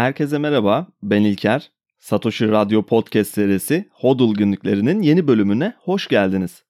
Herkese merhaba, ben İlker. Satoshi Radyo Podcast serisi HODL günlüklerinin yeni bölümüne hoş geldiniz.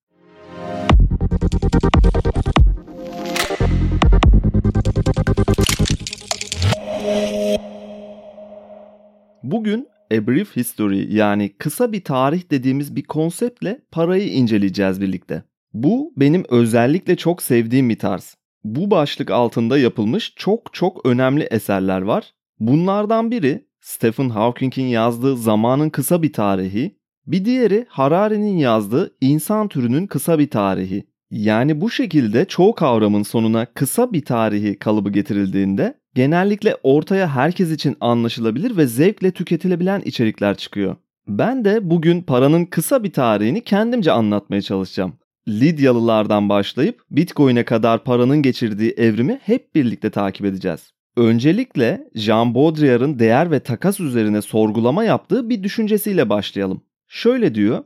Bugün A Brief History yani kısa bir tarih dediğimiz bir konseptle parayı inceleyeceğiz birlikte. Bu benim özellikle çok sevdiğim bir tarz. Bu başlık altında yapılmış çok çok önemli eserler var. Bunlardan biri Stephen Hawking'in yazdığı Zamanın Kısa Bir Tarihi, bir diğeri Harari'nin yazdığı İnsan Türünün Kısa Bir Tarihi. Yani bu şekilde çoğu kavramın sonuna kısa bir tarihi kalıbı getirildiğinde genellikle ortaya herkes için anlaşılabilir ve zevkle tüketilebilen içerikler çıkıyor. Ben de bugün paranın kısa bir tarihini kendimce anlatmaya çalışacağım. Lidyalılardan başlayıp Bitcoin'e kadar paranın geçirdiği evrimi hep birlikte takip edeceğiz. Öncelikle Jean Baudrillard'ın değer ve takas üzerine sorgulama yaptığı bir düşüncesiyle başlayalım. Şöyle diyor,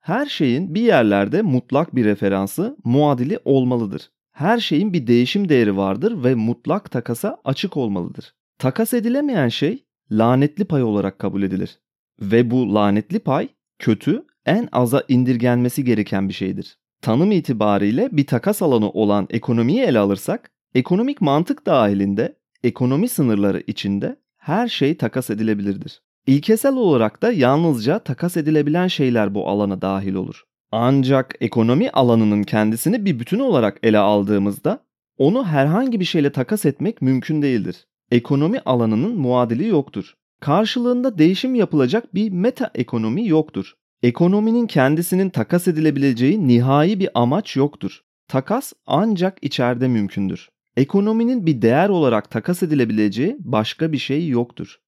her şeyin bir yerlerde mutlak bir referansı, muadili olmalıdır. Her şeyin bir değişim değeri vardır ve mutlak takasa açık olmalıdır. Takas edilemeyen şey lanetli pay olarak kabul edilir. Ve bu lanetli pay kötü, en aza indirgenmesi gereken bir şeydir. Tanım itibariyle bir takas alanı olan ekonomiyi ele alırsak, ekonomik mantık dahilinde, ekonomi sınırları içinde her şey takas edilebilirdir. İlkesel olarak da yalnızca takas edilebilen şeyler bu alana dahil olur. Ancak ekonomi alanının kendisini bir bütün olarak ele aldığımızda onu herhangi bir şeyle takas etmek mümkün değildir. Ekonomi alanının muadili yoktur. Karşılığında değişim yapılacak bir meta ekonomi yoktur. Ekonominin kendisinin takas edilebileceği nihai bir amaç yoktur. Takas ancak içeride mümkündür. Ekonominin bir değer olarak takas edilebileceği başka bir şey yoktur.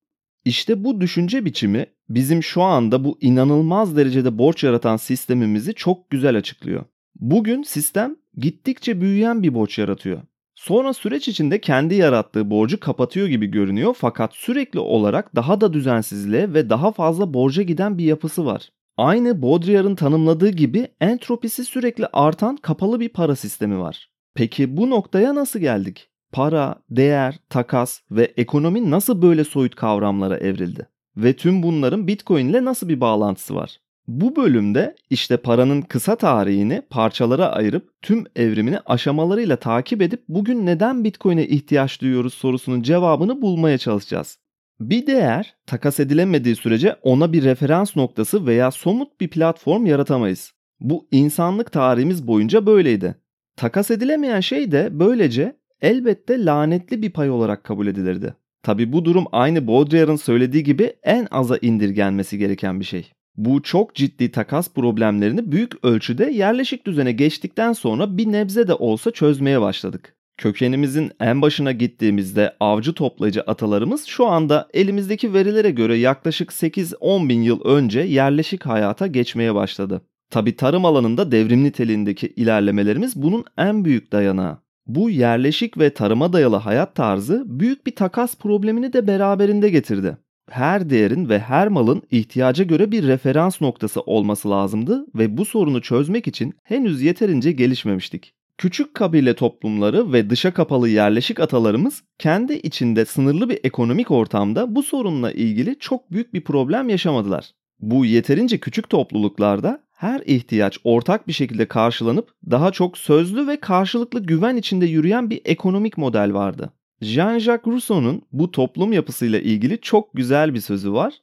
İşte bu düşünce biçimi bizim şu anda bu inanılmaz derecede borç yaratan sistemimizi çok güzel açıklıyor. Bugün sistem gittikçe büyüyen bir borç yaratıyor. Sonra süreç içinde kendi yarattığı borcu kapatıyor gibi görünüyor fakat sürekli olarak daha da düzensizliğe ve daha fazla borca giden bir yapısı var. Aynı Baudrillard'ın tanımladığı gibi entropisi sürekli artan kapalı bir para sistemi var. Peki bu noktaya nasıl geldik? Para, değer, takas ve ekonomi nasıl böyle soyut kavramlara evrildi? Ve tüm bunların Bitcoin ile nasıl bir bağlantısı var? Bu bölümde işte paranın kısa tarihini parçalara ayırıp tüm evrimini aşamalarıyla takip edip bugün neden Bitcoin'e ihtiyaç duyuyoruz sorusunun cevabını bulmaya çalışacağız. Bir değer takas edilemediği sürece ona bir referans noktası veya somut bir platform yaratamayız. Bu insanlık tarihimiz boyunca böyleydi. Takas edilemeyen şey de böylece elbette lanetli bir pay olarak kabul edilirdi. Tabi bu durum aynı Baudrillard'ın söylediği gibi en aza indirgenmesi gereken bir şey. Bu çok ciddi takas problemlerini büyük ölçüde yerleşik düzene geçtikten sonra bir nebze de olsa çözmeye başladık. Kökenimizin en başına gittiğimizde avcı toplayıcı atalarımız şu anda elimizdeki verilere göre yaklaşık 8-10 bin yıl önce yerleşik hayata geçmeye başladı. Tabi tarım alanında devrim niteliğindeki ilerlemelerimiz bunun en büyük dayanağı. Bu yerleşik ve tarıma dayalı hayat tarzı büyük bir takas problemini de beraberinde getirdi. Her değerin ve her malın ihtiyaca göre bir referans noktası olması lazımdı ve bu sorunu çözmek için henüz yeterince gelişmemiştik. Küçük kabile toplumları ve dışa kapalı yerleşik atalarımız kendi içinde sınırlı bir ekonomik ortamda bu sorunla ilgili çok büyük bir problem yaşamadılar. Bu yeterince küçük topluluklarda her ihtiyaç ortak bir şekilde karşılanıp daha çok sözlü ve karşılıklı güven içinde yürüyen bir ekonomik model vardı. Jean-Jacques Rousseau'nun bu toplum yapısıyla ilgili çok güzel bir sözü var.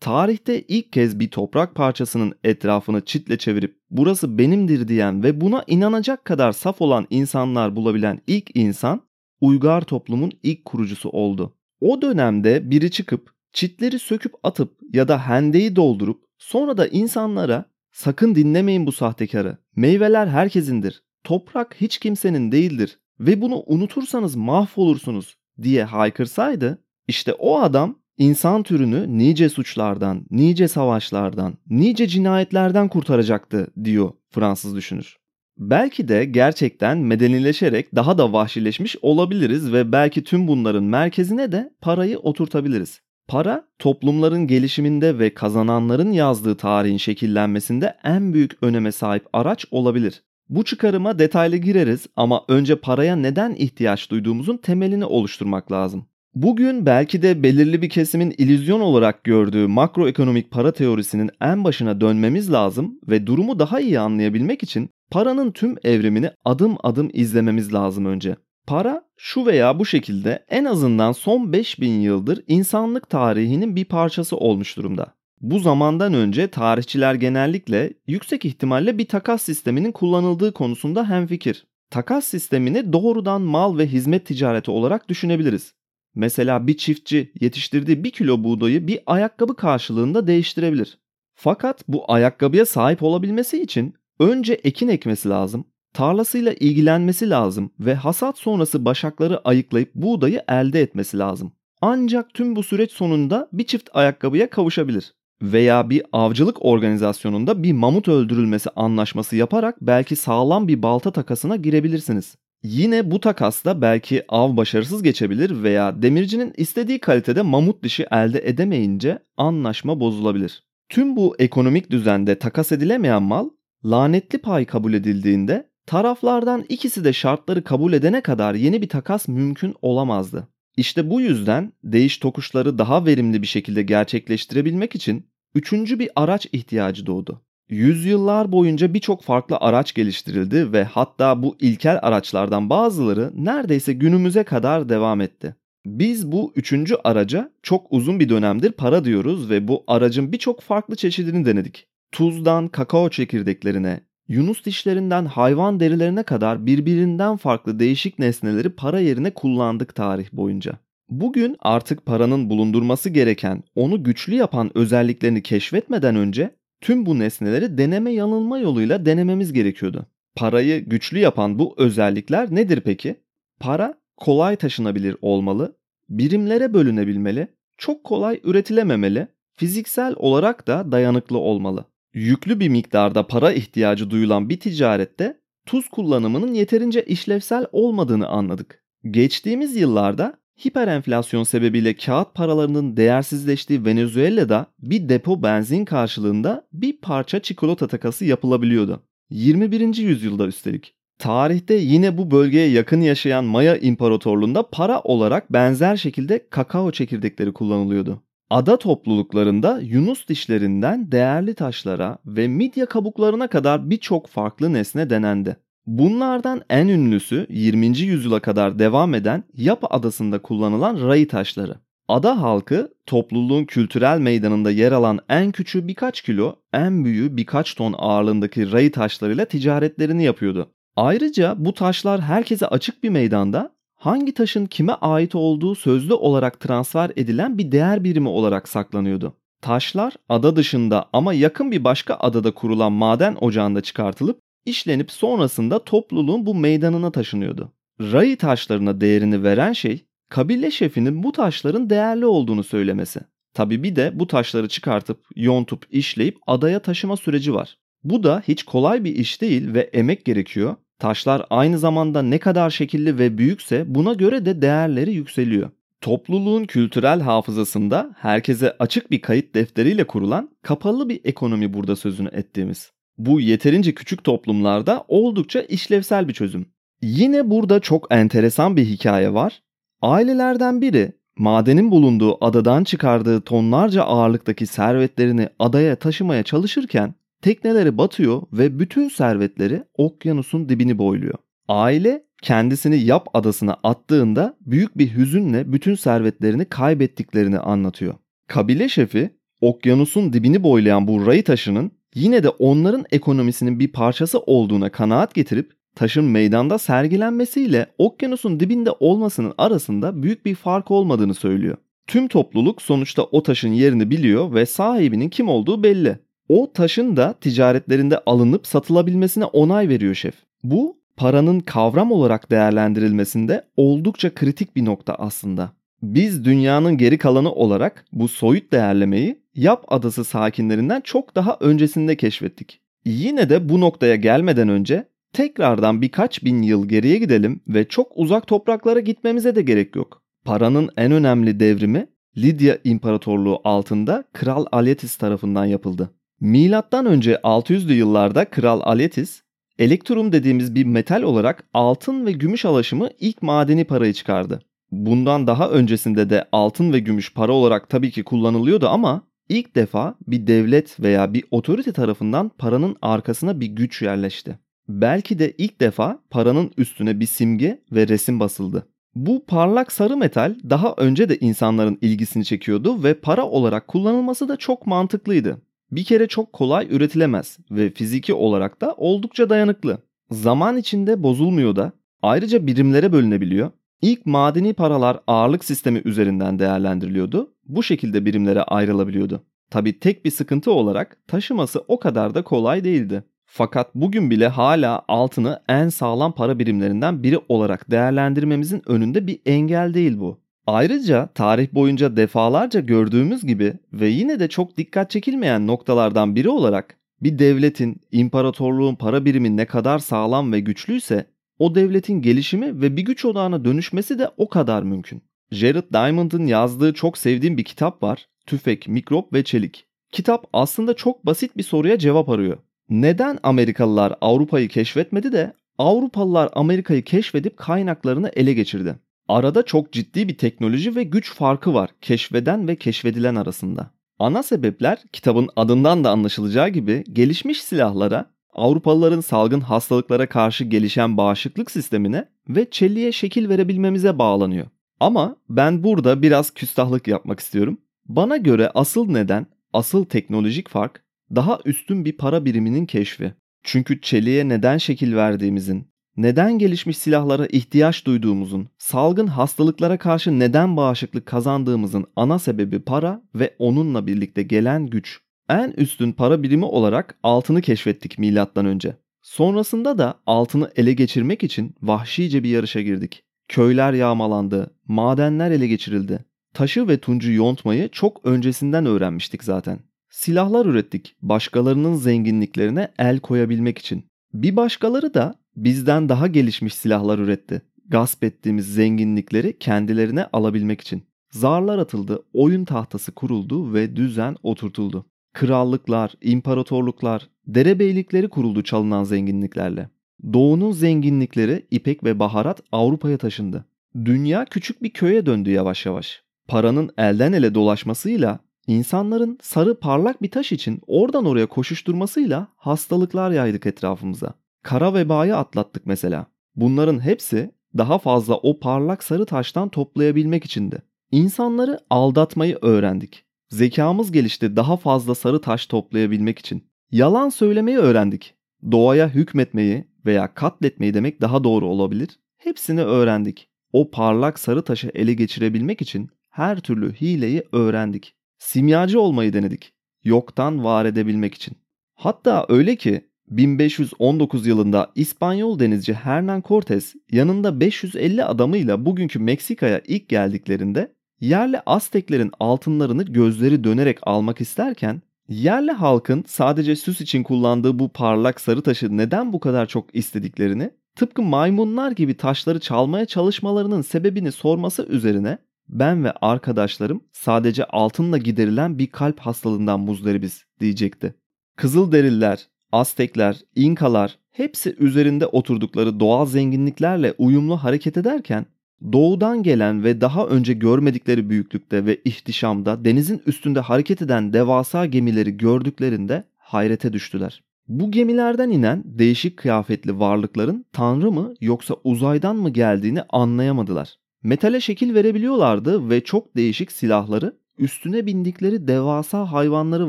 Tarihte ilk kez bir toprak parçasının etrafını çitle çevirip burası benimdir diyen ve buna inanacak kadar saf olan insanlar bulabilen ilk insan uygar toplumun ilk kurucusu oldu. O dönemde biri çıkıp çitleri söküp atıp ya da hendeyi doldurup sonra da insanlara sakın dinlemeyin bu sahtekarı. Meyveler herkesindir. Toprak hiç kimsenin değildir ve bunu unutursanız mahvolursunuz diye haykırsaydı işte o adam insan türünü nice suçlardan, nice savaşlardan, nice cinayetlerden kurtaracaktı diyor Fransız düşünür. Belki de gerçekten medenileşerek daha da vahşileşmiş olabiliriz ve belki tüm bunların merkezine de parayı oturtabiliriz. Para toplumların gelişiminde ve kazananların yazdığı tarihin şekillenmesinde en büyük öneme sahip araç olabilir. Bu çıkarıma detaylı gireriz ama önce paraya neden ihtiyaç duyduğumuzun temelini oluşturmak lazım. Bugün belki de belirli bir kesimin illüzyon olarak gördüğü makroekonomik para teorisinin en başına dönmemiz lazım ve durumu daha iyi anlayabilmek için paranın tüm evrimini adım adım izlememiz lazım önce. Para şu veya bu şekilde en azından son 5000 yıldır insanlık tarihinin bir parçası olmuş durumda. Bu zamandan önce tarihçiler genellikle yüksek ihtimalle bir takas sisteminin kullanıldığı konusunda hemfikir. Takas sistemini doğrudan mal ve hizmet ticareti olarak düşünebiliriz. Mesela bir çiftçi yetiştirdiği bir kilo buğdayı bir ayakkabı karşılığında değiştirebilir. Fakat bu ayakkabıya sahip olabilmesi için önce ekin ekmesi lazım, tarlasıyla ilgilenmesi lazım ve hasat sonrası başakları ayıklayıp buğdayı elde etmesi lazım. Ancak tüm bu süreç sonunda bir çift ayakkabıya kavuşabilir. Veya bir avcılık organizasyonunda bir mamut öldürülmesi anlaşması yaparak belki sağlam bir balta takasına girebilirsiniz. Yine bu takasla belki av başarısız geçebilir veya demircinin istediği kalitede mamut dişi elde edemeyince anlaşma bozulabilir. Tüm bu ekonomik düzende takas edilemeyen mal lanetli pay kabul edildiğinde taraflardan ikisi de şartları kabul edene kadar yeni bir takas mümkün olamazdı. İşte bu yüzden değiş tokuşları daha verimli bir şekilde gerçekleştirebilmek için üçüncü bir araç ihtiyacı doğdu. Yüzyıllar boyunca birçok farklı araç geliştirildi ve hatta bu ilkel araçlardan bazıları neredeyse günümüze kadar devam etti. Biz bu üçüncü araca çok uzun bir dönemdir para diyoruz ve bu aracın birçok farklı çeşidini denedik. Tuzdan kakao çekirdeklerine, yunus dişlerinden hayvan derilerine kadar birbirinden farklı değişik nesneleri para yerine kullandık tarih boyunca. Bugün artık paranın bulundurması gereken, onu güçlü yapan özelliklerini keşfetmeden önce tüm bu nesneleri deneme yanılma yoluyla denememiz gerekiyordu. Parayı güçlü yapan bu özellikler nedir peki? Para kolay taşınabilir olmalı, birimlere bölünebilmeli, çok kolay üretilememeli, fiziksel olarak da dayanıklı olmalı. Yüklü bir miktarda para ihtiyacı duyulan bir ticarette tuz kullanımının yeterince işlevsel olmadığını anladık. Geçtiğimiz yıllarda hiperenflasyon sebebiyle kağıt paralarının değersizleştiği Venezuela'da bir depo benzin karşılığında bir parça çikolata takası yapılabiliyordu. 21. yüzyılda üstelik. Tarihte yine bu bölgeye yakın yaşayan Maya İmparatorluğu'nda para olarak benzer şekilde kakao çekirdekleri kullanılıyordu. Ada topluluklarında yunus dişlerinden değerli taşlara ve midye kabuklarına kadar birçok farklı nesne denendi. Bunlardan en ünlüsü 20. yüzyıla kadar devam eden Yapa adasında kullanılan ray taşları. Ada halkı topluluğun kültürel meydanında yer alan en küçüğü birkaç kilo, en büyüğü birkaç ton ağırlığındaki ray taşlarıyla ticaretlerini yapıyordu. Ayrıca bu taşlar herkese açık bir meydanda hangi taşın kime ait olduğu sözlü olarak transfer edilen bir değer birimi olarak saklanıyordu. Taşlar ada dışında ama yakın bir başka adada kurulan maden ocağında çıkartılıp işlenip sonrasında topluluğun bu meydanına taşınıyordu. Ray taşlarına değerini veren şey kabile şefinin bu taşların değerli olduğunu söylemesi. Tabi bir de bu taşları çıkartıp yontup işleyip adaya taşıma süreci var. Bu da hiç kolay bir iş değil ve emek gerekiyor. Taşlar aynı zamanda ne kadar şekilli ve büyükse buna göre de değerleri yükseliyor. Topluluğun kültürel hafızasında herkese açık bir kayıt defteriyle kurulan kapalı bir ekonomi burada sözünü ettiğimiz. Bu yeterince küçük toplumlarda oldukça işlevsel bir çözüm. Yine burada çok enteresan bir hikaye var. Ailelerden biri madenin bulunduğu adadan çıkardığı tonlarca ağırlıktaki servetlerini adaya taşımaya çalışırken tekneleri batıyor ve bütün servetleri okyanusun dibini boyluyor. Aile kendisini Yap adasına attığında büyük bir hüzünle bütün servetlerini kaybettiklerini anlatıyor. Kabile şefi okyanusun dibini boylayan bu ray taşının yine de onların ekonomisinin bir parçası olduğuna kanaat getirip taşın meydanda sergilenmesiyle okyanusun dibinde olmasının arasında büyük bir fark olmadığını söylüyor. Tüm topluluk sonuçta o taşın yerini biliyor ve sahibinin kim olduğu belli. O taşın da ticaretlerinde alınıp satılabilmesine onay veriyor şef. Bu paranın kavram olarak değerlendirilmesinde oldukça kritik bir nokta aslında. Biz dünyanın geri kalanı olarak bu soyut değerlemeyi Yap adası sakinlerinden çok daha öncesinde keşfettik. Yine de bu noktaya gelmeden önce tekrardan birkaç bin yıl geriye gidelim ve çok uzak topraklara gitmemize de gerek yok. Paranın en önemli devrimi Lidya İmparatorluğu altında Kral Aletis tarafından yapıldı. Milattan önce 600'lü yıllarda Kral Aletis, elektrum dediğimiz bir metal olarak altın ve gümüş alaşımı ilk madeni parayı çıkardı. Bundan daha öncesinde de altın ve gümüş para olarak tabii ki kullanılıyordu ama ilk defa bir devlet veya bir otorite tarafından paranın arkasına bir güç yerleşti. Belki de ilk defa paranın üstüne bir simge ve resim basıldı. Bu parlak sarı metal daha önce de insanların ilgisini çekiyordu ve para olarak kullanılması da çok mantıklıydı. Bir kere çok kolay üretilemez ve fiziki olarak da oldukça dayanıklı. Zaman içinde bozulmuyor da ayrıca birimlere bölünebiliyor. İlk madeni paralar ağırlık sistemi üzerinden değerlendiriliyordu. Bu şekilde birimlere ayrılabiliyordu. Tabi tek bir sıkıntı olarak taşıması o kadar da kolay değildi. Fakat bugün bile hala altını en sağlam para birimlerinden biri olarak değerlendirmemizin önünde bir engel değil bu. Ayrıca tarih boyunca defalarca gördüğümüz gibi ve yine de çok dikkat çekilmeyen noktalardan biri olarak bir devletin, imparatorluğun para birimi ne kadar sağlam ve güçlüyse o devletin gelişimi ve bir güç odağına dönüşmesi de o kadar mümkün. Jared Diamond'ın yazdığı çok sevdiğim bir kitap var. Tüfek, Mikrop ve Çelik. Kitap aslında çok basit bir soruya cevap arıyor. Neden Amerikalılar Avrupa'yı keşfetmedi de Avrupalılar Amerika'yı keşfedip kaynaklarını ele geçirdi? Arada çok ciddi bir teknoloji ve güç farkı var keşfeden ve keşfedilen arasında. Ana sebepler kitabın adından da anlaşılacağı gibi gelişmiş silahlara, Avrupalıların salgın hastalıklara karşı gelişen bağışıklık sistemine ve çeliğe şekil verebilmemize bağlanıyor. Ama ben burada biraz küstahlık yapmak istiyorum. Bana göre asıl neden, asıl teknolojik fark daha üstün bir para biriminin keşfi. Çünkü çeliğe neden şekil verdiğimizin, neden gelişmiş silahlara ihtiyaç duyduğumuzun, salgın hastalıklara karşı neden bağışıklık kazandığımızın ana sebebi para ve onunla birlikte gelen güç. En üstün para birimi olarak altını keşfettik milattan önce. Sonrasında da altını ele geçirmek için vahşice bir yarışa girdik. Köyler yağmalandı, madenler ele geçirildi. Taşı ve tuncu yontmayı çok öncesinden öğrenmiştik zaten. Silahlar ürettik başkalarının zenginliklerine el koyabilmek için. Bir başkaları da bizden daha gelişmiş silahlar üretti. Gasp ettiğimiz zenginlikleri kendilerine alabilmek için. Zarlar atıldı, oyun tahtası kuruldu ve düzen oturtuldu. Krallıklar, imparatorluklar, derebeylikleri kuruldu çalınan zenginliklerle. Doğunun zenginlikleri ipek ve baharat Avrupa'ya taşındı. Dünya küçük bir köye döndü yavaş yavaş. Paranın elden ele dolaşmasıyla insanların sarı parlak bir taş için oradan oraya koşuşturmasıyla hastalıklar yaydık etrafımıza. Kara vebayı atlattık mesela. Bunların hepsi daha fazla o parlak sarı taştan toplayabilmek içindi. İnsanları aldatmayı öğrendik. Zekamız gelişti daha fazla sarı taş toplayabilmek için. Yalan söylemeyi öğrendik. Doğaya hükmetmeyi veya katletmeyi demek daha doğru olabilir. Hepsini öğrendik. O parlak sarı taşı ele geçirebilmek için her türlü hileyi öğrendik. Simyacı olmayı denedik. Yoktan var edebilmek için. Hatta öyle ki 1519 yılında İspanyol denizci Hernán Cortés yanında 550 adamıyla bugünkü Meksika'ya ilk geldiklerinde yerli Azteklerin altınlarını gözleri dönerek almak isterken yerli halkın sadece süs için kullandığı bu parlak sarı taşı neden bu kadar çok istediklerini tıpkı maymunlar gibi taşları çalmaya çalışmalarının sebebini sorması üzerine ben ve arkadaşlarım sadece altınla giderilen bir kalp hastalığından muzdaribiz diyecekti. Kızılderililer, Aztekler, İnkalar hepsi üzerinde oturdukları doğal zenginliklerle uyumlu hareket ederken doğudan gelen ve daha önce görmedikleri büyüklükte ve ihtişamda denizin üstünde hareket eden devasa gemileri gördüklerinde hayrete düştüler. Bu gemilerden inen değişik kıyafetli varlıkların tanrı mı yoksa uzaydan mı geldiğini anlayamadılar. Metale şekil verebiliyorlardı ve çok değişik silahları, üstüne bindikleri devasa hayvanları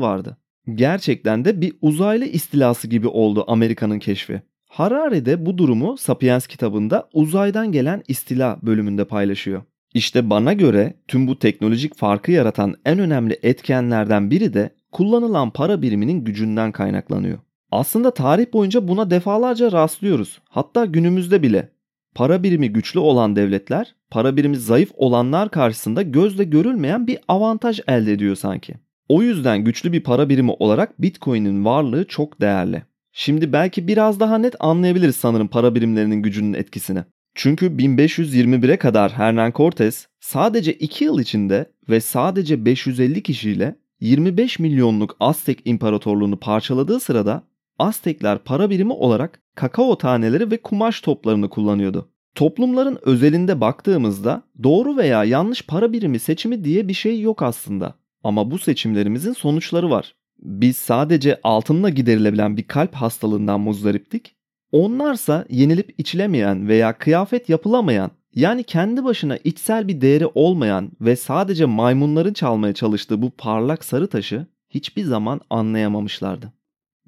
vardı. Gerçekten de bir uzaylı istilası gibi oldu Amerika'nın keşfi. Harari de bu durumu Sapiens kitabında uzaydan gelen istila bölümünde paylaşıyor. İşte bana göre tüm bu teknolojik farkı yaratan en önemli etkenlerden biri de kullanılan para biriminin gücünden kaynaklanıyor. Aslında tarih boyunca buna defalarca rastlıyoruz. Hatta günümüzde bile. Para birimi güçlü olan devletler, para birimi zayıf olanlar karşısında gözle görülmeyen bir avantaj elde ediyor sanki. O yüzden güçlü bir para birimi olarak Bitcoin'in varlığı çok değerli. Şimdi belki biraz daha net anlayabiliriz sanırım para birimlerinin gücünün etkisini. Çünkü 1521'e kadar Hernán Cortés sadece 2 yıl içinde ve sadece 550 kişiyle 25 milyonluk Aztek İmparatorluğunu parçaladığı sırada Aztekler para birimi olarak kakao taneleri ve kumaş toplarını kullanıyordu. Toplumların özelinde baktığımızda doğru veya yanlış para birimi seçimi diye bir şey yok aslında. Ama bu seçimlerimizin sonuçları var. Biz sadece altınla giderilebilen bir kalp hastalığından muzdariptik. Onlarsa yenilip içilemeyen veya kıyafet yapılamayan yani kendi başına içsel bir değeri olmayan ve sadece maymunların çalmaya çalıştığı bu parlak sarı taşı hiçbir zaman anlayamamışlardı.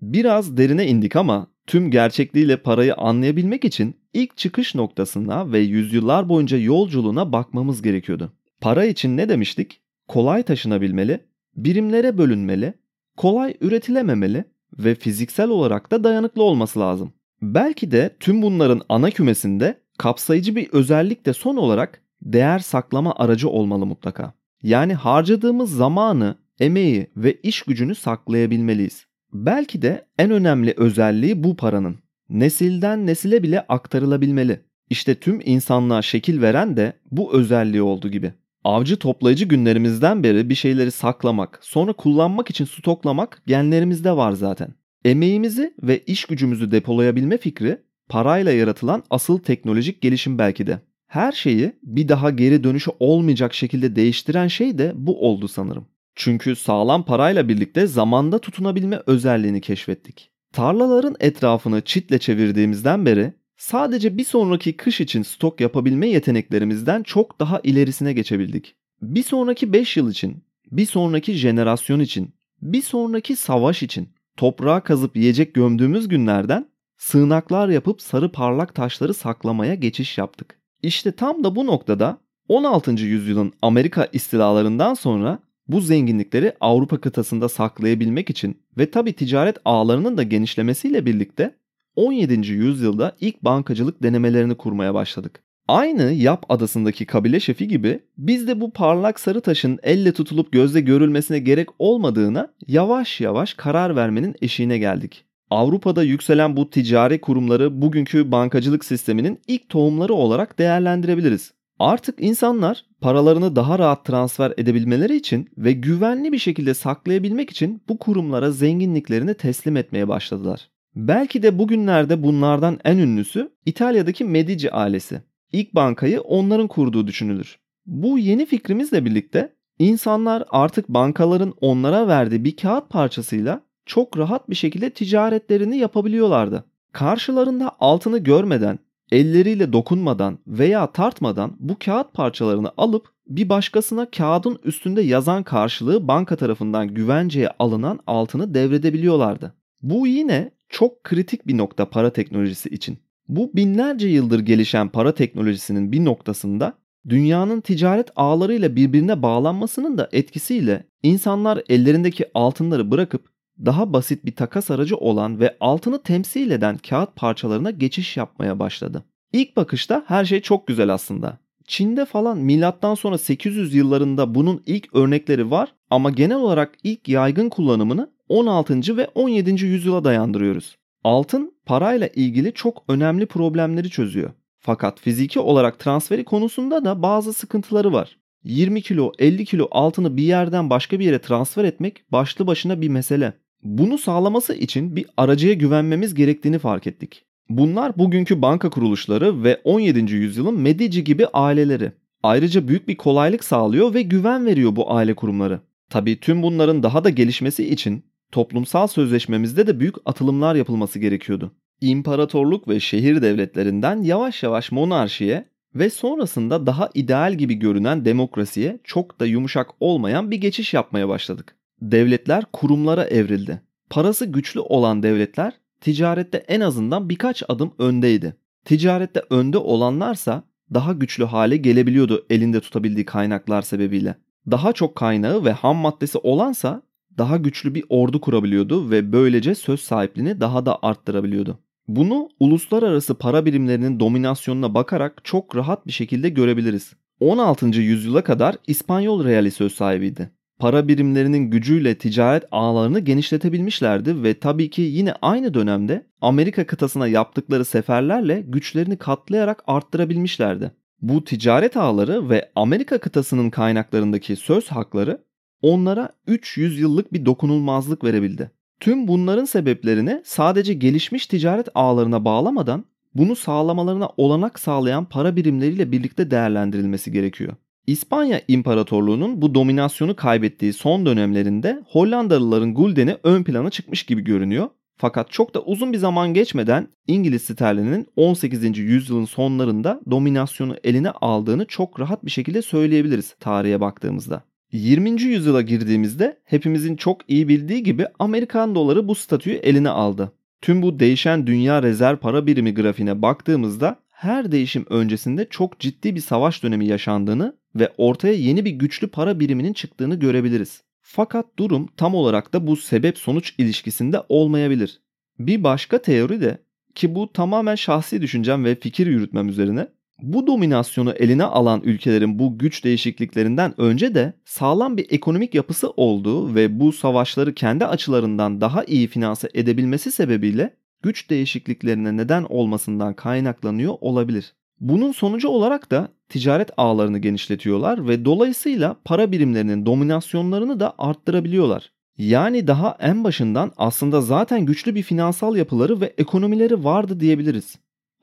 Biraz derine indik ama tüm gerçekliğiyle parayı anlayabilmek için ilk çıkış noktasına ve yüzyıllar boyunca yolculuğuna bakmamız gerekiyordu. Para için ne demiştik? Kolay taşınabilmeli, birimlere bölünmeli, kolay üretilememeli ve fiziksel olarak da dayanıklı olması lazım. Belki de tüm bunların ana kümesinde kapsayıcı bir özellik de son olarak değer saklama aracı olmalı mutlaka. Yani harcadığımız zamanı, emeği ve iş gücünü saklayabilmeliyiz. Belki de en önemli özelliği bu paranın. Nesilden nesile bile aktarılabilmeli. İşte tüm insanlığa şekil veren de bu özelliği oldu gibi. Avcı toplayıcı günlerimizden beri bir şeyleri saklamak, sonra kullanmak için stoklamak genlerimizde var zaten. Emeğimizi ve iş gücümüzü depolayabilme fikri parayla yaratılan asıl teknolojik gelişim belki de. Her şeyi bir daha geri dönüşü olmayacak şekilde değiştiren şey de bu oldu sanırım. Çünkü sağlam parayla birlikte zamanda tutunabilme özelliğini keşfettik. Tarlaların etrafını çitle çevirdiğimizden beri sadece bir sonraki kış için stok yapabilme yeteneklerimizden çok daha ilerisine geçebildik. Bir sonraki 5 yıl için, bir sonraki jenerasyon için, bir sonraki savaş için toprağa kazıp yiyecek gömdüğümüz günlerden sığınaklar yapıp sarı parlak taşları saklamaya geçiş yaptık. İşte tam da bu noktada 16. yüzyılın Amerika istilalarından sonra bu zenginlikleri Avrupa kıtasında saklayabilmek için ve tabi ticaret ağlarının da genişlemesiyle birlikte 17. yüzyılda ilk bankacılık denemelerini kurmaya başladık. Aynı Yap adasındaki kabile şefi gibi biz de bu parlak sarı taşın elle tutulup gözle görülmesine gerek olmadığına yavaş yavaş karar vermenin eşiğine geldik. Avrupa'da yükselen bu ticari kurumları bugünkü bankacılık sisteminin ilk tohumları olarak değerlendirebiliriz. Artık insanlar paralarını daha rahat transfer edebilmeleri için ve güvenli bir şekilde saklayabilmek için bu kurumlara zenginliklerini teslim etmeye başladılar. Belki de bugünlerde bunlardan en ünlüsü İtalya'daki Medici ailesi. İlk bankayı onların kurduğu düşünülür. Bu yeni fikrimizle birlikte insanlar artık bankaların onlara verdiği bir kağıt parçasıyla çok rahat bir şekilde ticaretlerini yapabiliyorlardı. Karşılarında altını görmeden, elleriyle dokunmadan veya tartmadan bu kağıt parçalarını alıp bir başkasına kağıdın üstünde yazan karşılığı banka tarafından güvenceye alınan altını devredebiliyorlardı. Bu yine çok kritik bir nokta para teknolojisi için. Bu binlerce yıldır gelişen para teknolojisinin bir noktasında dünyanın ticaret ağlarıyla birbirine bağlanmasının da etkisiyle insanlar ellerindeki altınları bırakıp daha basit bir takas aracı olan ve altını temsil eden kağıt parçalarına geçiş yapmaya başladı. İlk bakışta her şey çok güzel aslında. Çin'de falan milattan sonra 800 yıllarında bunun ilk örnekleri var ama genel olarak ilk yaygın kullanımını 16. ve 17. yüzyıla dayandırıyoruz. Altın parayla ilgili çok önemli problemleri çözüyor. Fakat fiziki olarak transferi konusunda da bazı sıkıntıları var. 20 kilo 50 kilo altını bir yerden başka bir yere transfer etmek başlı başına bir mesele. Bunu sağlaması için bir aracıya güvenmemiz gerektiğini fark ettik. Bunlar bugünkü banka kuruluşları ve 17. yüzyılın Medici gibi aileleri. Ayrıca büyük bir kolaylık sağlıyor ve güven veriyor bu aile kurumları. Tabii tüm bunların daha da gelişmesi için toplumsal sözleşmemizde de büyük atılımlar yapılması gerekiyordu. İmparatorluk ve şehir devletlerinden yavaş yavaş monarşiye ve sonrasında daha ideal gibi görünen demokrasiye çok da yumuşak olmayan bir geçiş yapmaya başladık. Devletler kurumlara evrildi. Parası güçlü olan devletler ticarette en azından birkaç adım öndeydi. Ticarette önde olanlarsa daha güçlü hale gelebiliyordu elinde tutabildiği kaynaklar sebebiyle. Daha çok kaynağı ve ham maddesi olansa daha güçlü bir ordu kurabiliyordu ve böylece söz sahipliğini daha da arttırabiliyordu. Bunu uluslararası para birimlerinin dominasyonuna bakarak çok rahat bir şekilde görebiliriz. 16. yüzyıla kadar İspanyol reali söz sahibiydi. Para birimlerinin gücüyle ticaret ağlarını genişletebilmişlerdi ve tabii ki yine aynı dönemde Amerika kıtasına yaptıkları seferlerle güçlerini katlayarak arttırabilmişlerdi. Bu ticaret ağları ve Amerika kıtasının kaynaklarındaki söz hakları onlara 300 yıllık bir dokunulmazlık verebildi. Tüm bunların sebeplerini sadece gelişmiş ticaret ağlarına bağlamadan bunu sağlamalarına olanak sağlayan para birimleriyle birlikte değerlendirilmesi gerekiyor. İspanya İmparatorluğu'nun bu dominasyonu kaybettiği son dönemlerinde Hollandalıların guldeni ön plana çıkmış gibi görünüyor. Fakat çok da uzun bir zaman geçmeden İngiliz sterlininin 18. yüzyılın sonlarında dominasyonu eline aldığını çok rahat bir şekilde söyleyebiliriz tarihe baktığımızda. 20. yüzyıla girdiğimizde hepimizin çok iyi bildiği gibi Amerikan doları bu statüyü eline aldı. Tüm bu değişen dünya rezerv para birimi grafiğine baktığımızda her değişim öncesinde çok ciddi bir savaş dönemi yaşandığını ve ortaya yeni bir güçlü para biriminin çıktığını görebiliriz. Fakat durum tam olarak da bu sebep sonuç ilişkisinde olmayabilir. Bir başka teori de ki bu tamamen şahsi düşüncem ve fikir yürütmem üzerine bu dominasyonu eline alan ülkelerin bu güç değişikliklerinden önce de sağlam bir ekonomik yapısı olduğu ve bu savaşları kendi açılarından daha iyi finanse edebilmesi sebebiyle güç değişikliklerine neden olmasından kaynaklanıyor olabilir. Bunun sonucu olarak da ticaret ağlarını genişletiyorlar ve dolayısıyla para birimlerinin dominasyonlarını da arttırabiliyorlar. Yani daha en başından aslında zaten güçlü bir finansal yapıları ve ekonomileri vardı diyebiliriz.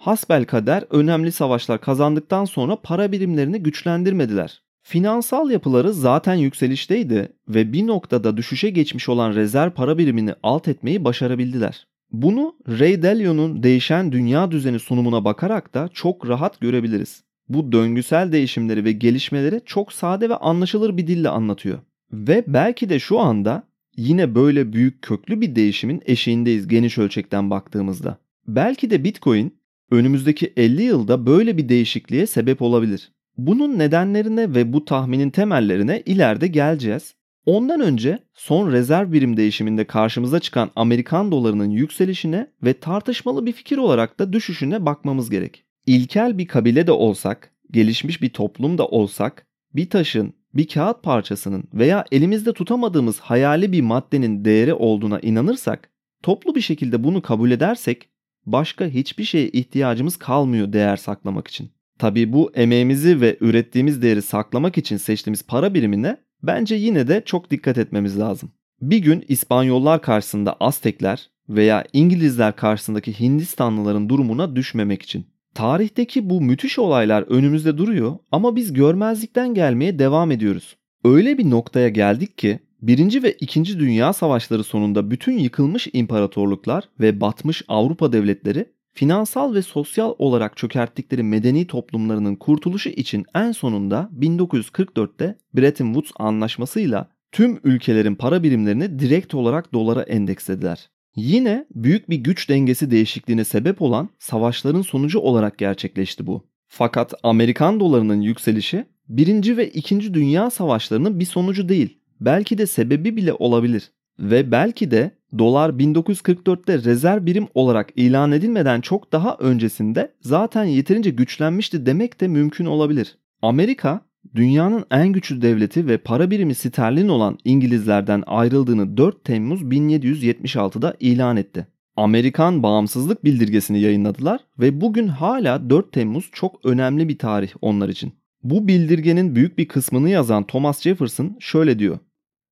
Hasbel kader önemli savaşlar kazandıktan sonra para birimlerini güçlendirmediler. Finansal yapıları zaten yükselişteydi ve bir noktada düşüşe geçmiş olan rezerv para birimini alt etmeyi başarabildiler. Bunu Ray Dalio'nun değişen dünya düzeni sunumuna bakarak da çok rahat görebiliriz. Bu döngüsel değişimleri ve gelişmeleri çok sade ve anlaşılır bir dille anlatıyor. Ve belki de şu anda yine böyle büyük köklü bir değişimin eşiğindeyiz geniş ölçekten baktığımızda. Belki de Bitcoin önümüzdeki 50 yılda böyle bir değişikliğe sebep olabilir. Bunun nedenlerine ve bu tahminin temellerine ileride geleceğiz. Ondan önce son rezerv birim değişiminde karşımıza çıkan Amerikan dolarının yükselişine ve tartışmalı bir fikir olarak da düşüşüne bakmamız gerek. İlkel bir kabile de olsak, gelişmiş bir toplum da olsak, bir taşın, bir kağıt parçasının veya elimizde tutamadığımız hayali bir maddenin değeri olduğuna inanırsak, toplu bir şekilde bunu kabul edersek başka hiçbir şeye ihtiyacımız kalmıyor değer saklamak için. Tabii bu emeğimizi ve ürettiğimiz değeri saklamak için seçtiğimiz para birimine bence yine de çok dikkat etmemiz lazım. Bir gün İspanyollar karşısında Aztekler veya İngilizler karşısındaki Hindistanlıların durumuna düşmemek için. Tarihteki bu müthiş olaylar önümüzde duruyor ama biz görmezlikten gelmeye devam ediyoruz. Öyle bir noktaya geldik ki Birinci ve İkinci Dünya Savaşları sonunda bütün yıkılmış imparatorluklar ve batmış Avrupa devletleri finansal ve sosyal olarak çökerttikleri medeni toplumlarının kurtuluşu için en sonunda 1944'te Bretton Woods anlaşmasıyla tüm ülkelerin para birimlerini direkt olarak dolara endekslediler. Yine büyük bir güç dengesi değişikliğine sebep olan savaşların sonucu olarak gerçekleşti bu. Fakat Amerikan dolarının yükselişi 1. ve 2. Dünya Savaşlarının bir sonucu değil, belki de sebebi bile olabilir. Ve belki de dolar 1944'te rezerv birim olarak ilan edilmeden çok daha öncesinde zaten yeterince güçlenmişti demek de mümkün olabilir. Amerika dünyanın en güçlü devleti ve para birimi sterlin olan İngilizlerden ayrıldığını 4 Temmuz 1776'da ilan etti. Amerikan bağımsızlık bildirgesini yayınladılar ve bugün hala 4 Temmuz çok önemli bir tarih onlar için. Bu bildirgenin büyük bir kısmını yazan Thomas Jefferson şöyle diyor.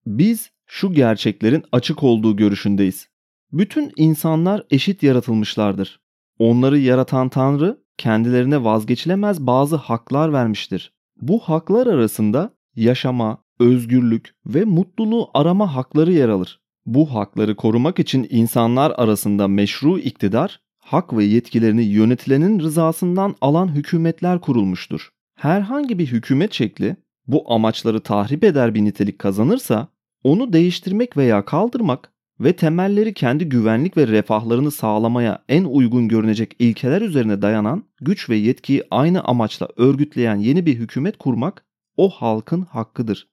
Biz şu gerçeklerin açık olduğu görüşündeyiz. Bütün insanlar eşit yaratılmışlardır. Onları yaratan Tanrı kendilerine vazgeçilemez bazı haklar vermiştir. Bu haklar arasında yaşama, özgürlük ve mutluluğu arama hakları yer alır. Bu hakları korumak için insanlar arasında meşru iktidar, hak ve yetkilerini yönetilenin rızasından alan hükümetler kurulmuştur. Herhangi bir hükümet şekli bu amaçları tahrip eder bir nitelik kazanırsa onu değiştirmek veya kaldırmak ve temelleri kendi güvenlik ve refahlarını sağlamaya en uygun görünecek ilkeler üzerine dayanan güç ve yetkiyi aynı amaçla örgütleyen yeni bir hükümet kurmak o halkın hakkıdır.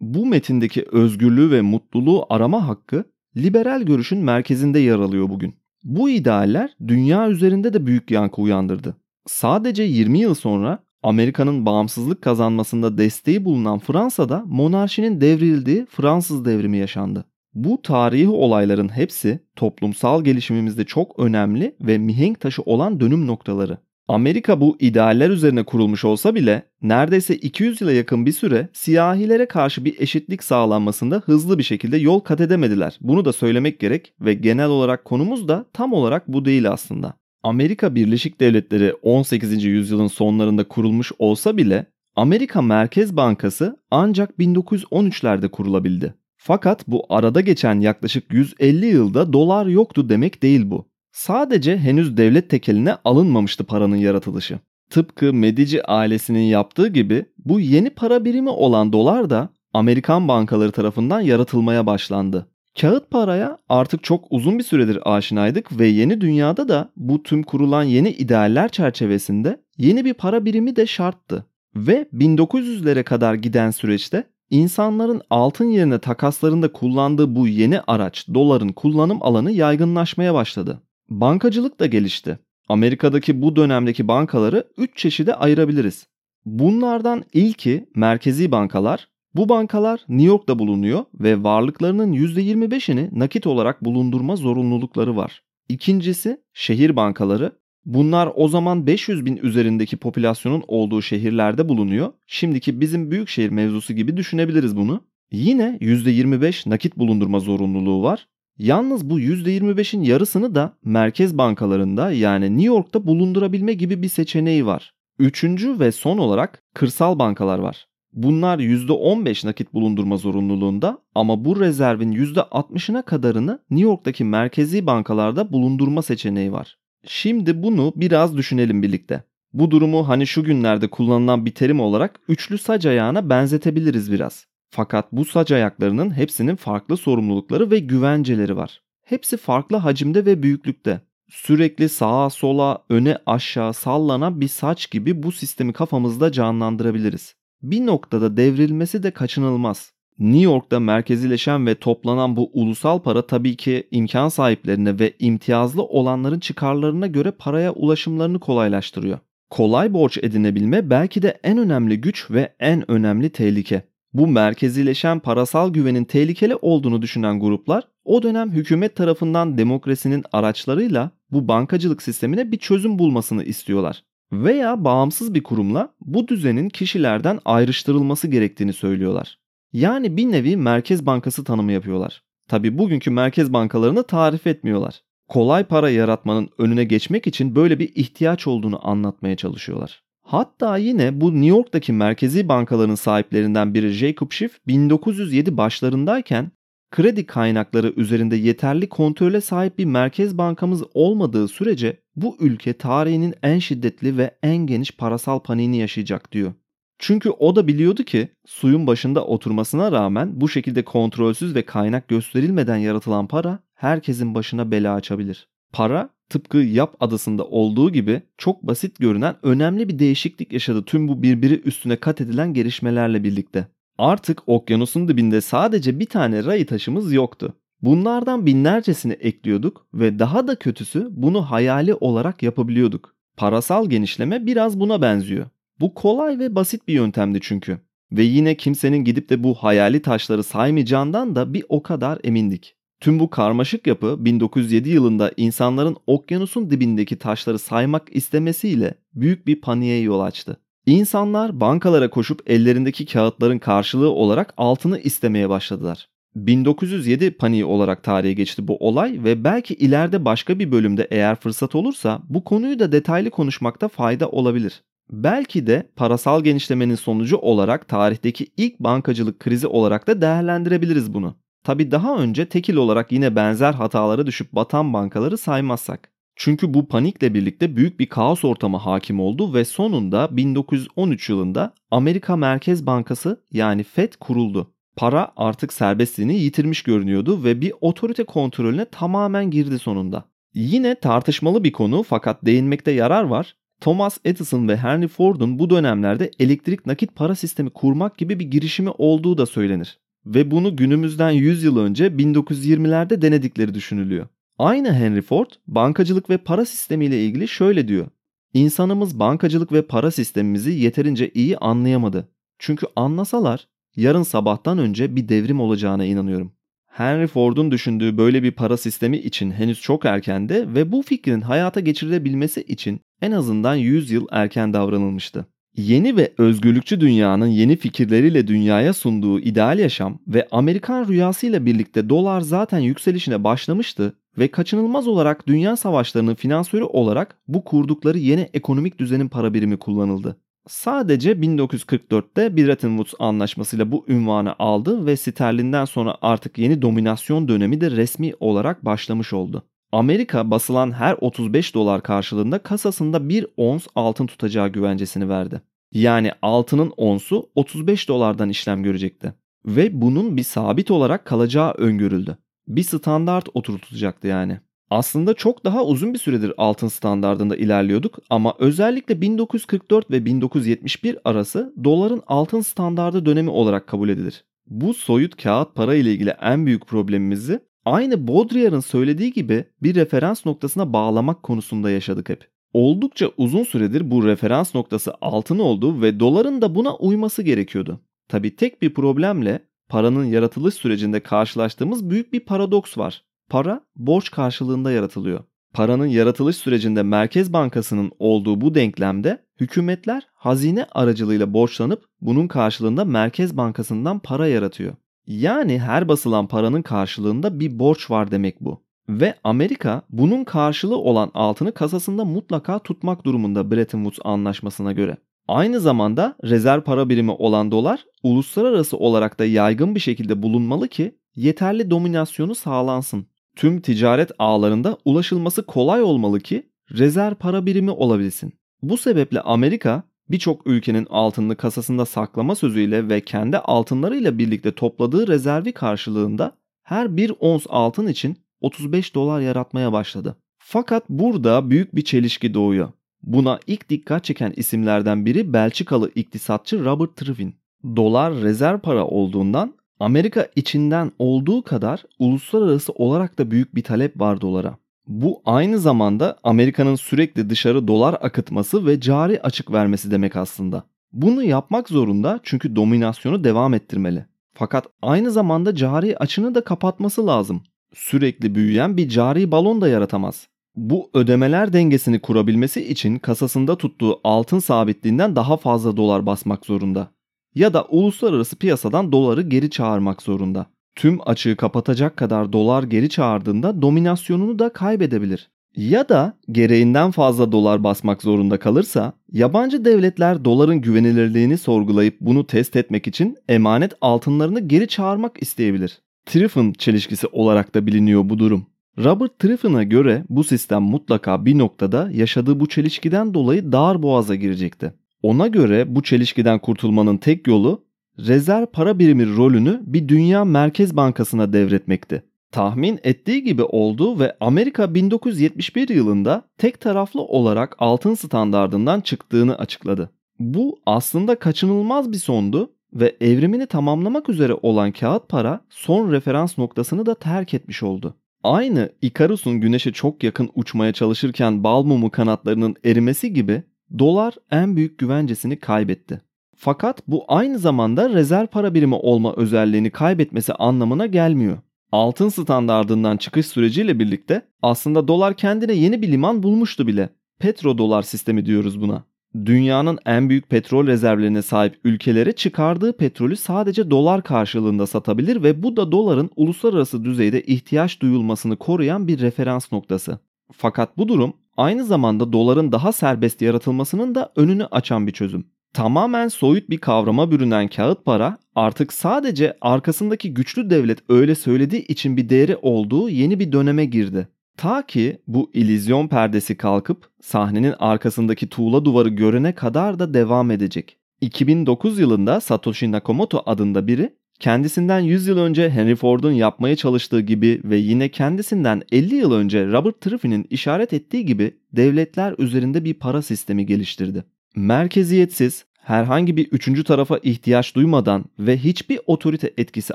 Bu metindeki özgürlüğü ve mutluluğu arama hakkı liberal görüşün merkezinde yer alıyor bugün. Bu idealler dünya üzerinde de büyük yankı uyandırdı. Sadece 20 yıl sonra Amerika'nın bağımsızlık kazanmasında desteği bulunan Fransa'da monarşinin devrildiği Fransız devrimi yaşandı. Bu tarihi olayların hepsi toplumsal gelişimimizde çok önemli ve mihenk taşı olan dönüm noktaları. Amerika bu idealler üzerine kurulmuş olsa bile neredeyse 200 yıla yakın bir süre siyahilere karşı bir eşitlik sağlanmasında hızlı bir şekilde yol kat edemediler. Bunu da söylemek gerek ve genel olarak konumuz da tam olarak bu değil aslında. Amerika Birleşik Devletleri 18. yüzyılın sonlarında kurulmuş olsa bile Amerika Merkez Bankası ancak 1913'lerde kurulabildi. Fakat bu arada geçen yaklaşık 150 yılda dolar yoktu demek değil bu. Sadece henüz devlet tekeline alınmamıştı paranın yaratılışı. Tıpkı Medici ailesinin yaptığı gibi bu yeni para birimi olan dolar da Amerikan bankaları tarafından yaratılmaya başlandı. Kağıt paraya artık çok uzun bir süredir aşinaydık ve yeni dünyada da bu tüm kurulan yeni idealler çerçevesinde yeni bir para birimi de şarttı. Ve 1900'lere kadar giden süreçte insanların altın yerine takaslarında kullandığı bu yeni araç doların kullanım alanı yaygınlaşmaya başladı. Bankacılık da gelişti. Amerika'daki bu dönemdeki bankaları 3 çeşide ayırabiliriz. Bunlardan ilki merkezi bankalar. Bu bankalar New York'ta bulunuyor ve varlıklarının %25'ini nakit olarak bulundurma zorunlulukları var. İkincisi şehir bankaları. Bunlar o zaman 500 bin üzerindeki popülasyonun olduğu şehirlerde bulunuyor. Şimdiki bizim büyük şehir mevzusu gibi düşünebiliriz bunu. Yine %25 nakit bulundurma zorunluluğu var. Yalnız bu %25'in yarısını da merkez bankalarında yani New York'ta bulundurabilme gibi bir seçeneği var. Üçüncü ve son olarak kırsal bankalar var. Bunlar %15 nakit bulundurma zorunluluğunda ama bu rezervin %60'ına kadarını New York'taki merkezi bankalarda bulundurma seçeneği var. Şimdi bunu biraz düşünelim birlikte. Bu durumu hani şu günlerde kullanılan bir terim olarak üçlü sac ayağına benzetebiliriz biraz. Fakat bu sac ayaklarının hepsinin farklı sorumlulukları ve güvenceleri var. Hepsi farklı hacimde ve büyüklükte. Sürekli sağa sola, öne aşağı sallanan bir saç gibi bu sistemi kafamızda canlandırabiliriz. Bir noktada devrilmesi de kaçınılmaz. New York'ta merkezileşen ve toplanan bu ulusal para tabii ki imkan sahiplerine ve imtiyazlı olanların çıkarlarına göre paraya ulaşımlarını kolaylaştırıyor. Kolay borç edinebilme belki de en önemli güç ve en önemli tehlike. Bu merkezileşen parasal güvenin tehlikeli olduğunu düşünen gruplar o dönem hükümet tarafından demokrasinin araçlarıyla bu bankacılık sistemine bir çözüm bulmasını istiyorlar. Veya bağımsız bir kurumla bu düzenin kişilerden ayrıştırılması gerektiğini söylüyorlar. Yani bir nevi merkez bankası tanımı yapıyorlar. Tabi bugünkü merkez bankalarını tarif etmiyorlar. Kolay para yaratmanın önüne geçmek için böyle bir ihtiyaç olduğunu anlatmaya çalışıyorlar. Hatta yine bu New York'taki merkezi bankaların sahiplerinden biri Jacob Schiff 1907 başlarındayken kredi kaynakları üzerinde yeterli kontrole sahip bir merkez bankamız olmadığı sürece bu ülke tarihinin en şiddetli ve en geniş parasal paniğini yaşayacak diyor. Çünkü o da biliyordu ki suyun başında oturmasına rağmen bu şekilde kontrolsüz ve kaynak gösterilmeden yaratılan para herkesin başına bela açabilir. Para tıpkı Yap adasında olduğu gibi çok basit görünen önemli bir değişiklik yaşadı tüm bu birbiri üstüne kat edilen gelişmelerle birlikte. Artık okyanusun dibinde sadece bir tane ray taşımız yoktu. Bunlardan binlercesini ekliyorduk ve daha da kötüsü bunu hayali olarak yapabiliyorduk. Parasal genişleme biraz buna benziyor. Bu kolay ve basit bir yöntemdi çünkü. Ve yine kimsenin gidip de bu hayali taşları saymayacağından da bir o kadar emindik. Tüm bu karmaşık yapı 1907 yılında insanların okyanusun dibindeki taşları saymak istemesiyle büyük bir paniğe yol açtı. İnsanlar bankalara koşup ellerindeki kağıtların karşılığı olarak altını istemeye başladılar. 1907 paniği olarak tarihe geçti bu olay ve belki ileride başka bir bölümde eğer fırsat olursa bu konuyu da detaylı konuşmakta fayda olabilir. Belki de parasal genişlemenin sonucu olarak tarihteki ilk bankacılık krizi olarak da değerlendirebiliriz bunu. Tabi daha önce tekil olarak yine benzer hatalara düşüp batan bankaları saymazsak. Çünkü bu panikle birlikte büyük bir kaos ortamı hakim oldu ve sonunda 1913 yılında Amerika Merkez Bankası yani Fed kuruldu. Para artık serbestliğini yitirmiş görünüyordu ve bir otorite kontrolüne tamamen girdi sonunda. Yine tartışmalı bir konu fakat değinmekte yarar var. Thomas Edison ve Henry Ford'un bu dönemlerde elektrik nakit para sistemi kurmak gibi bir girişimi olduğu da söylenir. Ve bunu günümüzden 100 yıl önce 1920'lerde denedikleri düşünülüyor. Aynı Henry Ford bankacılık ve para sistemiyle ilgili şöyle diyor. İnsanımız bankacılık ve para sistemimizi yeterince iyi anlayamadı. Çünkü anlasalar yarın sabahtan önce bir devrim olacağına inanıyorum. Henry Ford'un düşündüğü böyle bir para sistemi için henüz çok erkendi ve bu fikrin hayata geçirilebilmesi için en azından 100 yıl erken davranılmıştı. Yeni ve özgürlükçü dünyanın yeni fikirleriyle dünyaya sunduğu ideal yaşam ve Amerikan rüyasıyla birlikte dolar zaten yükselişine başlamıştı ve kaçınılmaz olarak dünya savaşlarının finansörü olarak bu kurdukları yeni ekonomik düzenin para birimi kullanıldı. Sadece 1944'te Bretton Woods anlaşmasıyla bu ünvanı aldı ve sterlinden sonra artık yeni dominasyon dönemi de resmi olarak başlamış oldu. Amerika basılan her 35 dolar karşılığında kasasında bir ons altın tutacağı güvencesini verdi. Yani altının onsu 35 dolardan işlem görecekti. Ve bunun bir sabit olarak kalacağı öngörüldü. Bir standart oturtulacaktı yani. Aslında çok daha uzun bir süredir altın standardında ilerliyorduk ama özellikle 1944 ve 1971 arası doların altın standardı dönemi olarak kabul edilir. Bu soyut kağıt para ile ilgili en büyük problemimizi aynı Baudrillard'ın söylediği gibi bir referans noktasına bağlamak konusunda yaşadık hep. Oldukça uzun süredir bu referans noktası altın oldu ve doların da buna uyması gerekiyordu. Tabi tek bir problemle paranın yaratılış sürecinde karşılaştığımız büyük bir paradoks var. Para borç karşılığında yaratılıyor. Paranın yaratılış sürecinde Merkez Bankası'nın olduğu bu denklemde hükümetler hazine aracılığıyla borçlanıp bunun karşılığında Merkez Bankası'ndan para yaratıyor. Yani her basılan paranın karşılığında bir borç var demek bu. Ve Amerika bunun karşılığı olan altını kasasında mutlaka tutmak durumunda Bretton Woods anlaşmasına göre. Aynı zamanda rezerv para birimi olan dolar uluslararası olarak da yaygın bir şekilde bulunmalı ki yeterli dominasyonu sağlansın. Tüm ticaret ağlarında ulaşılması kolay olmalı ki rezerv para birimi olabilsin. Bu sebeple Amerika birçok ülkenin altınını kasasında saklama sözüyle ve kendi altınlarıyla birlikte topladığı rezervi karşılığında her bir ons altın için 35 dolar yaratmaya başladı. Fakat burada büyük bir çelişki doğuyor. Buna ilk dikkat çeken isimlerden biri Belçikalı iktisatçı Robert Triffin. Dolar rezerv para olduğundan Amerika içinden olduğu kadar uluslararası olarak da büyük bir talep var dolara. Bu aynı zamanda Amerika'nın sürekli dışarı dolar akıtması ve cari açık vermesi demek aslında. Bunu yapmak zorunda çünkü dominasyonu devam ettirmeli. Fakat aynı zamanda cari açını da kapatması lazım. Sürekli büyüyen bir cari balon da yaratamaz. Bu ödemeler dengesini kurabilmesi için kasasında tuttuğu altın sabitliğinden daha fazla dolar basmak zorunda. Ya da uluslararası piyasadan doları geri çağırmak zorunda. Tüm açığı kapatacak kadar dolar geri çağırdığında dominasyonunu da kaybedebilir. Ya da gereğinden fazla dolar basmak zorunda kalırsa yabancı devletler doların güvenilirliğini sorgulayıp bunu test etmek için emanet altınlarını geri çağırmak isteyebilir. Triffin çelişkisi olarak da biliniyor bu durum. Robert Triffin'a göre bu sistem mutlaka bir noktada yaşadığı bu çelişkiden dolayı dar boğaza girecekti. Ona göre bu çelişkiden kurtulmanın tek yolu rezerv para birimi rolünü bir dünya merkez bankasına devretmekti. Tahmin ettiği gibi oldu ve Amerika 1971 yılında tek taraflı olarak altın standardından çıktığını açıkladı. Bu aslında kaçınılmaz bir sondu ve evrimini tamamlamak üzere olan kağıt para son referans noktasını da terk etmiş oldu. Aynı Icarus'un güneşe çok yakın uçmaya çalışırken bal mumu kanatlarının erimesi gibi dolar en büyük güvencesini kaybetti. Fakat bu aynı zamanda rezerv para birimi olma özelliğini kaybetmesi anlamına gelmiyor. Altın standardından çıkış süreciyle birlikte aslında dolar kendine yeni bir liman bulmuştu bile. Petrodolar sistemi diyoruz buna. Dünyanın en büyük petrol rezervlerine sahip ülkelere çıkardığı petrolü sadece dolar karşılığında satabilir ve bu da doların uluslararası düzeyde ihtiyaç duyulmasını koruyan bir referans noktası. Fakat bu durum aynı zamanda doların daha serbest yaratılmasının da önünü açan bir çözüm. Tamamen soyut bir kavrama bürünen kağıt para artık sadece arkasındaki güçlü devlet öyle söylediği için bir değeri olduğu yeni bir döneme girdi. Ta ki bu ilizyon perdesi kalkıp sahnenin arkasındaki tuğla duvarı görene kadar da devam edecek. 2009 yılında Satoshi Nakamoto adında biri kendisinden 100 yıl önce Henry Ford'un yapmaya çalıştığı gibi ve yine kendisinden 50 yıl önce Robert Triffin'in işaret ettiği gibi devletler üzerinde bir para sistemi geliştirdi. Merkeziyetsiz, herhangi bir üçüncü tarafa ihtiyaç duymadan ve hiçbir otorite etkisi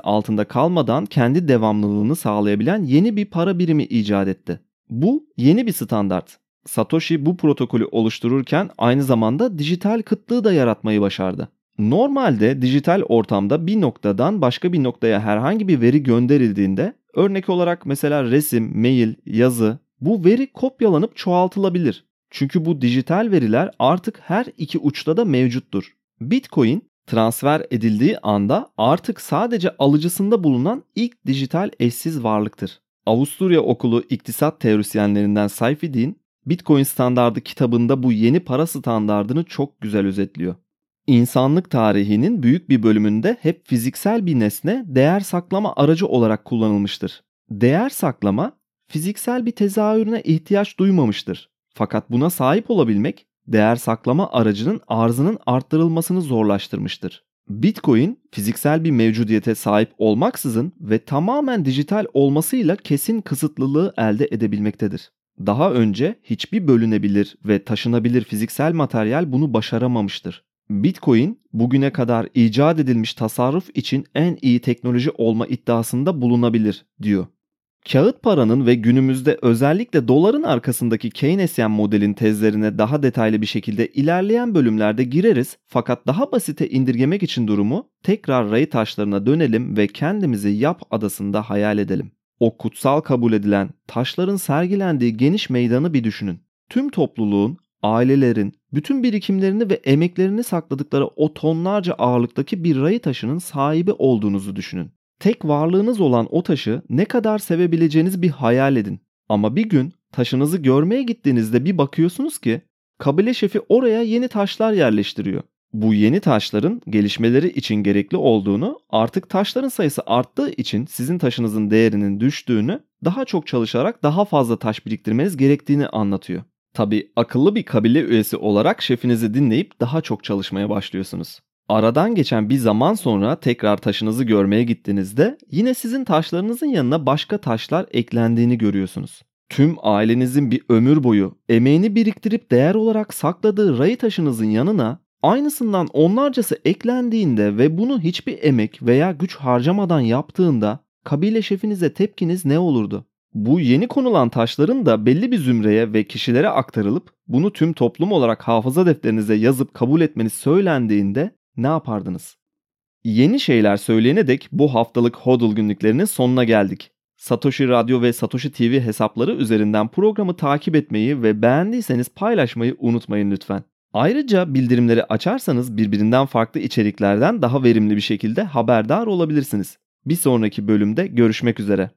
altında kalmadan kendi devamlılığını sağlayabilen yeni bir para birimi icat etti. Bu yeni bir standart. Satoshi bu protokolü oluştururken aynı zamanda dijital kıtlığı da yaratmayı başardı. Normalde dijital ortamda bir noktadan başka bir noktaya herhangi bir veri gönderildiğinde örnek olarak mesela resim, mail, yazı bu veri kopyalanıp çoğaltılabilir. Çünkü bu dijital veriler artık her iki uçta da mevcuttur. Bitcoin transfer edildiği anda artık sadece alıcısında bulunan ilk dijital eşsiz varlıktır. Avusturya Okulu İktisat Teorisyenlerinden Seyfedin, Bitcoin standardı kitabında bu yeni para standardını çok güzel özetliyor. İnsanlık tarihinin büyük bir bölümünde hep fiziksel bir nesne değer saklama aracı olarak kullanılmıştır. Değer saklama fiziksel bir tezahürüne ihtiyaç duymamıştır. Fakat buna sahip olabilmek değer saklama aracının arzının arttırılmasını zorlaştırmıştır. Bitcoin fiziksel bir mevcudiyete sahip olmaksızın ve tamamen dijital olmasıyla kesin kısıtlılığı elde edebilmektedir. Daha önce hiçbir bölünebilir ve taşınabilir fiziksel materyal bunu başaramamıştır. Bitcoin bugüne kadar icat edilmiş tasarruf için en iyi teknoloji olma iddiasında bulunabilir diyor. Kağıt paranın ve günümüzde özellikle doların arkasındaki Keynesyen modelin tezlerine daha detaylı bir şekilde ilerleyen bölümlerde gireriz fakat daha basite indirgemek için durumu tekrar rayı taşlarına dönelim ve kendimizi Yap adasında hayal edelim. O kutsal kabul edilen taşların sergilendiği geniş meydanı bir düşünün. Tüm topluluğun, ailelerin, bütün birikimlerini ve emeklerini sakladıkları o tonlarca ağırlıktaki bir rayı taşının sahibi olduğunuzu düşünün. Tek varlığınız olan o taşı ne kadar sevebileceğiniz bir hayal edin. Ama bir gün taşınızı görmeye gittiğinizde bir bakıyorsunuz ki kabile şefi oraya yeni taşlar yerleştiriyor. Bu yeni taşların gelişmeleri için gerekli olduğunu, artık taşların sayısı arttığı için sizin taşınızın değerinin düştüğünü, daha çok çalışarak daha fazla taş biriktirmeniz gerektiğini anlatıyor. Tabi akıllı bir kabile üyesi olarak şefinizi dinleyip daha çok çalışmaya başlıyorsunuz. Aradan geçen bir zaman sonra tekrar taşınızı görmeye gittiğinizde yine sizin taşlarınızın yanına başka taşlar eklendiğini görüyorsunuz. Tüm ailenizin bir ömür boyu emeğini biriktirip değer olarak sakladığı rayı taşınızın yanına aynısından onlarcası eklendiğinde ve bunu hiçbir emek veya güç harcamadan yaptığında kabile şefinize tepkiniz ne olurdu? Bu yeni konulan taşların da belli bir zümreye ve kişilere aktarılıp bunu tüm toplum olarak hafıza defterinize yazıp kabul etmeniz söylendiğinde ne yapardınız? Yeni şeyler söyleyene dek bu haftalık HODL günlüklerinin sonuna geldik. Satoshi Radyo ve Satoshi TV hesapları üzerinden programı takip etmeyi ve beğendiyseniz paylaşmayı unutmayın lütfen. Ayrıca bildirimleri açarsanız birbirinden farklı içeriklerden daha verimli bir şekilde haberdar olabilirsiniz. Bir sonraki bölümde görüşmek üzere.